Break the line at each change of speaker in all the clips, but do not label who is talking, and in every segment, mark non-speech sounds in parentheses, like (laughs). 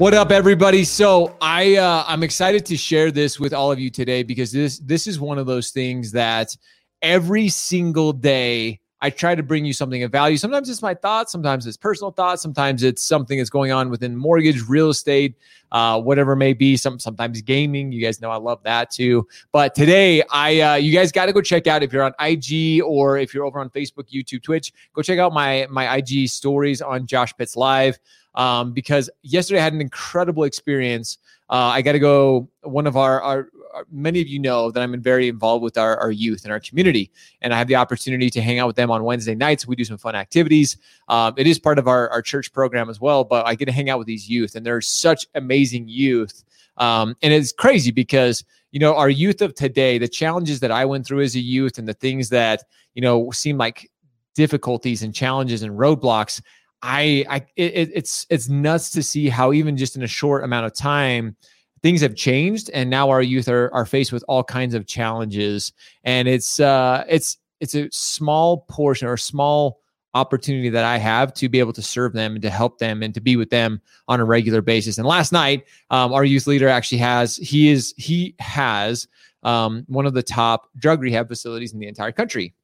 What up, everybody? So I uh, I'm excited to share this with all of you today because this this is one of those things that every single day I try to bring you something of value. Sometimes it's my thoughts, sometimes it's personal thoughts, sometimes it's something that's going on within mortgage, real estate, uh, whatever may be. Some sometimes gaming. You guys know I love that too. But today, I uh, you guys got to go check out if you're on IG or if you're over on Facebook, YouTube, Twitch. Go check out my my IG stories on Josh Pitts Live um, because yesterday I had an incredible experience. Uh, I got to go. One of our, our, our, many of you know that I'm very involved with our, our youth and our community, and I have the opportunity to hang out with them on Wednesday nights. We do some fun activities. Um, it is part of our, our church program as well, but I get to hang out with these youth, and they're such amazing youth. Um, and it's crazy because you know our youth of today, the challenges that I went through as a youth, and the things that you know seem like difficulties and challenges and roadblocks I, I, it, it's it's nuts to see how even just in a short amount of time, things have changed, and now our youth are are faced with all kinds of challenges, and it's uh it's it's a small portion or small opportunity that I have to be able to serve them and to help them and to be with them on a regular basis. And last night, um, our youth leader actually has he is he has um, one of the top drug rehab facilities in the entire country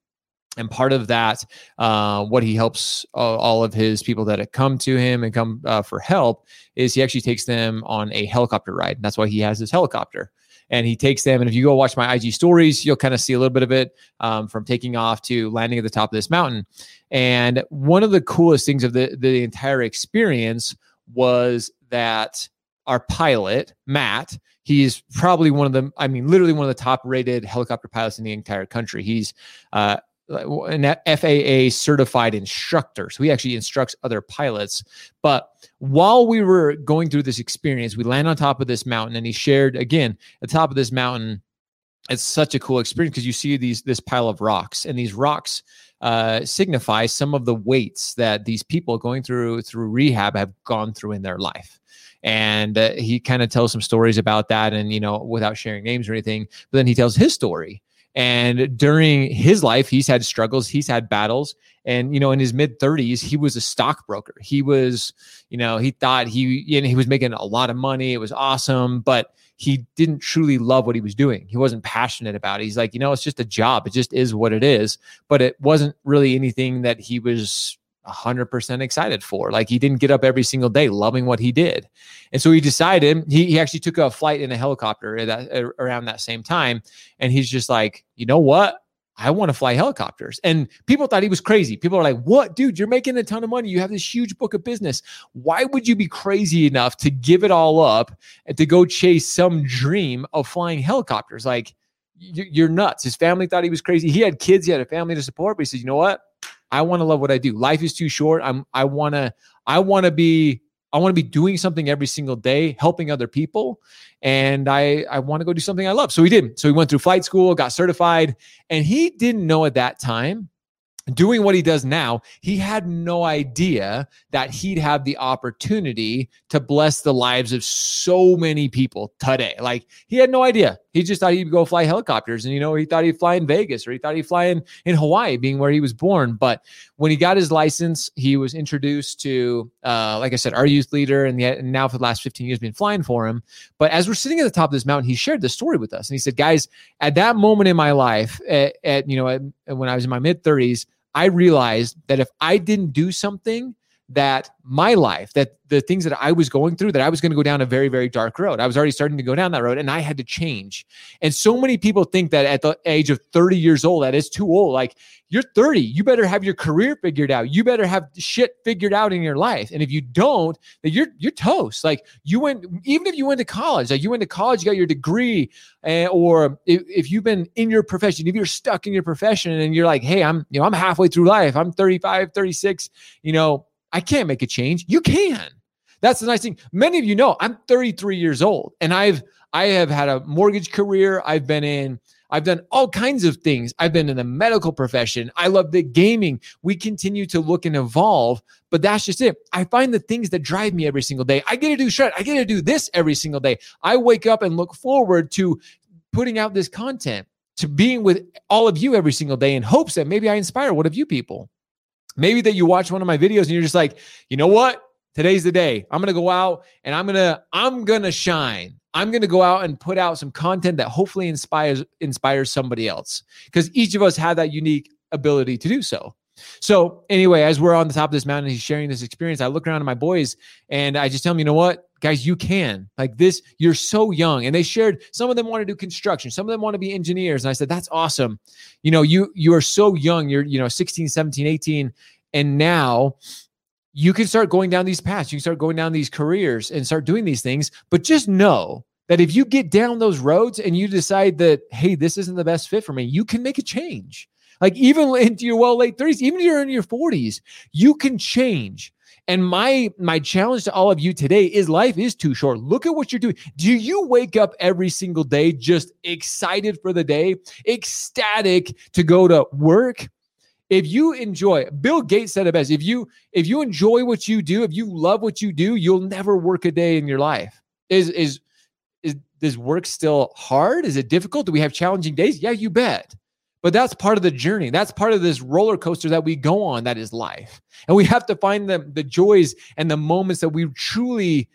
and part of that uh, what he helps uh, all of his people that have come to him and come uh, for help is he actually takes them on a helicopter ride. And that's why he has his helicopter. And he takes them and if you go watch my ig stories you'll kind of see a little bit of it um, from taking off to landing at the top of this mountain. And one of the coolest things of the, the entire experience was that our pilot matt he's probably one of the i mean literally one of the top rated helicopter pilots in the entire country. He's uh, an FAA certified instructor. So he actually instructs other pilots. But while we were going through this experience, we land on top of this mountain and he shared again, the top of this mountain. It's such a cool experience because you see these this pile of rocks and these rocks uh, signify some of the weights that these people going through through rehab have gone through in their life and uh, he kind of tells some stories about that and you know without sharing names or anything but then he tells his story and during his life, he's had struggles, he's had battles. And, you know, in his mid 30s, he was a stockbroker. He was, you know, he thought he, he was making a lot of money. It was awesome, but he didn't truly love what he was doing. He wasn't passionate about it. He's like, you know, it's just a job. It just is what it is. But it wasn't really anything that he was 100% excited for. Like he didn't get up every single day loving what he did. And so he decided, he, he actually took a flight in a helicopter that, around that same time. And he's just like, you know what? I want to fly helicopters. And people thought he was crazy. People are like, what, dude, you're making a ton of money. You have this huge book of business. Why would you be crazy enough to give it all up and to go chase some dream of flying helicopters? Like, you're nuts. His family thought he was crazy. He had kids, he had a family to support, but he said, you know what? I want to love what I do. Life is too short. I'm I want to I want to be I want to be doing something every single day, helping other people, and I I want to go do something I love. So he did. So he went through flight school, got certified, and he didn't know at that time doing what he does now, he had no idea that he'd have the opportunity to bless the lives of so many people today. Like he had no idea. He just thought he'd go fly helicopters and you know, he thought he'd fly in Vegas or he thought he'd fly in, in Hawaii, being where he was born. But when he got his license, he was introduced to uh, like I said, our youth leader, and, the, and now for the last 15 years been flying for him. But as we're sitting at the top of this mountain, he shared this story with us. And he said, guys, at that moment in my life, at, at you know, at, when I was in my mid 30s, I realized that if I didn't do something that my life, that the things that I was going through, that I was going to go down a very, very dark road. I was already starting to go down that road and I had to change. And so many people think that at the age of 30 years old, that is too old. Like you're 30, you better have your career figured out. You better have shit figured out in your life. And if you don't, then you're you're toast. Like you went, even if you went to college, like you went to college, you got your degree, uh, or if, if you've been in your profession, if you're stuck in your profession and you're like, hey, I'm, you know, I'm halfway through life, I'm 35, 36, you know, I can't make a change. You can. That's the nice thing. Many of you know I'm 33 years old and I've I have had a mortgage career. I've been in I've done all kinds of things. I've been in the medical profession. I love the gaming. We continue to look and evolve, but that's just it. I find the things that drive me every single day. I get to do shred. I get to do this every single day. I wake up and look forward to putting out this content, to being with all of you every single day in hopes that maybe I inspire one of you people. Maybe that you watch one of my videos and you're just like, you know what? Today's the day. I'm to go out and I'm to I'm to shine. I'm to go out and put out some content that hopefully inspires inspires somebody else because each of us have that unique ability to do so. So anyway, as we're on the top of this mountain, he's sharing this experience. I look around at my boys and I just tell them, you know what, guys, you can like this. You're so young, and they shared. Some of them want to do construction. Some of them want to be engineers. And I said, that's awesome. You know, you you are so young. You're you know 16, 17, 18, and now you can start going down these paths. You can start going down these careers and start doing these things. But just know that if you get down those roads and you decide that, hey, this isn't the best fit for me, you can make a change. Like even (laughs) into your well late 30s, even if you're in your 40s, you can change. And my my challenge to all of you today is life is too short. Look at what you're doing. Do you wake up every single day just excited for the day, ecstatic to go to work? if you enjoy bill gates said it best if you if you enjoy what you do if you love what you do you'll never work a day in your life is is is does work still hard is it difficult do we have challenging days yeah you bet but that's part of the journey that's part of this roller coaster that we go on that is life and we have to find the the joys and the moments that we truly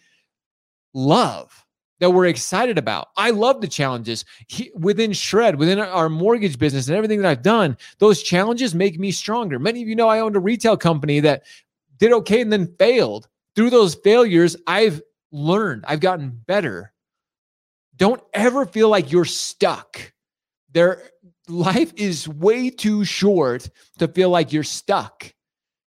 love that we're excited about. I love the challenges he, within Shred, within our mortgage business and everything that I've done. Those challenges make me stronger. Many of you know I owned a retail company that did okay and then failed. Through those failures, I've learned, I've gotten better. Don't ever feel like you're stuck. There life is way too short to feel like you're stuck.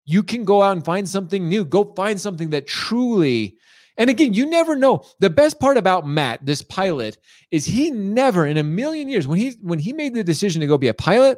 You can go out and find something new. Go find something that truly and again, you never know. The best part about Matt, this pilot, is he never in a million years when he when he made the decision to go be a pilot,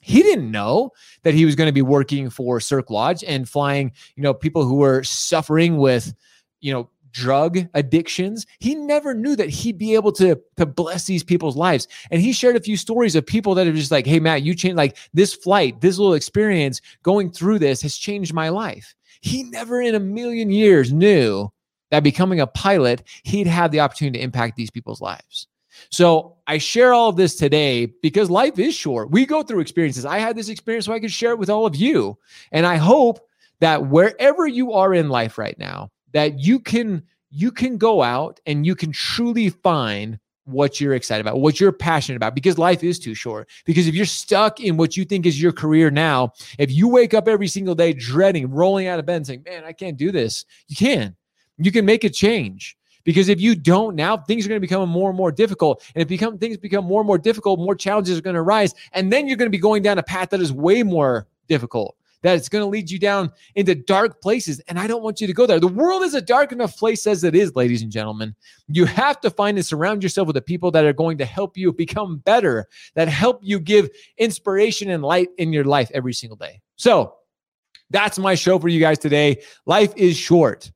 he didn't know that he was going to be working for Cirque Lodge and flying, you know, people who were suffering with, you know, drug addictions. He never knew that he'd be able to to bless these people's lives. And he shared a few stories of people that are just like, "Hey Matt, you changed like this flight, this little experience going through this has changed my life." He never in a million years knew that becoming a pilot, he'd have the opportunity to impact these people's lives. So I share all of this today because life is short. We go through experiences. I had this experience so I could share it with all of you. And I hope that wherever you are in life right now, that you can you can go out and you can truly find what you're excited about, what you're passionate about, because life is too short. Because if you're stuck in what you think is your career now, if you wake up every single day dreading, rolling out of bed and saying, Man, I can't do this, you can. You can make a change. Because if you don't now things are going to become more and more difficult. And if become things become more and more difficult more challenges are going to rise and then you're going to be going down a path that is way more difficult that it's going to lead you down into dark places and i don't want you to go there. The world is a dark enough place as it is ladies and gentlemen. You have to find and surround yourself with the people that are going to help you become better that help you give inspiration and light in your life every single day. So that's my show for you guys today. Life is short.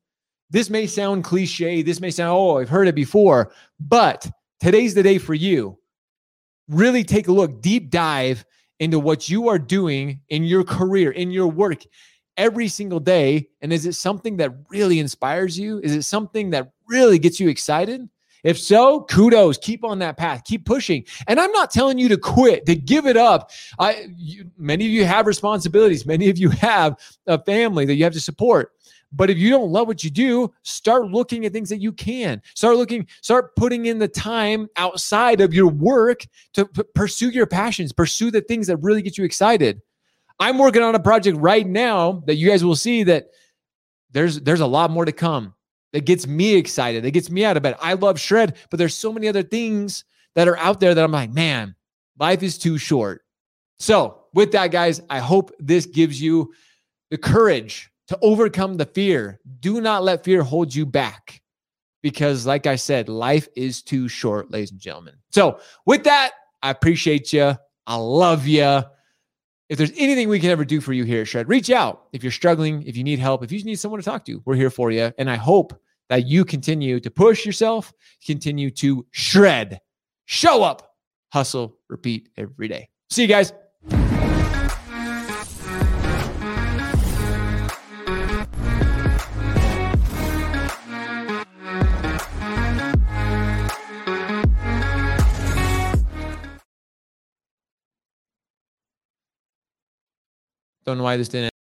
This may sound cliche. This may sound, oh, I've heard it before, but today's the day for you. Really take a look, deep dive into what you are doing in your career, in your work every single day. And is it something that really inspires you? Is it something that really gets you excited? If so, kudos. Keep on that path. Keep pushing. And I'm not telling you to quit, to give it up. I, you, many of you have responsibilities. Many of you have a family that you have to support. But if you don't love what you do, start looking at things that you can. Start looking, start putting in the time outside of your work to p- pursue your passions, pursue the things that really get you excited. I'm working on a project right now that you guys will see that there's there's a lot more to come that gets me excited, that gets me out of bed. I love shred, but there's so many other things that are out there that I'm like, man, life is too short. So, with that, guys, I hope this gives you the courage to overcome the fear. Do not let fear hold you back because, like I said, life is too short, ladies and gentlemen. So, with that, I appreciate you. I love you. if there's anything we can ever do for you here at Shred, reach out. If you're struggling, if you need help, if you need someone to talk to, we're here for you. And I hope that you continue to push yourself, continue to shred, show up, hustle, repeat every day. See you guys. Don't know why this didn't.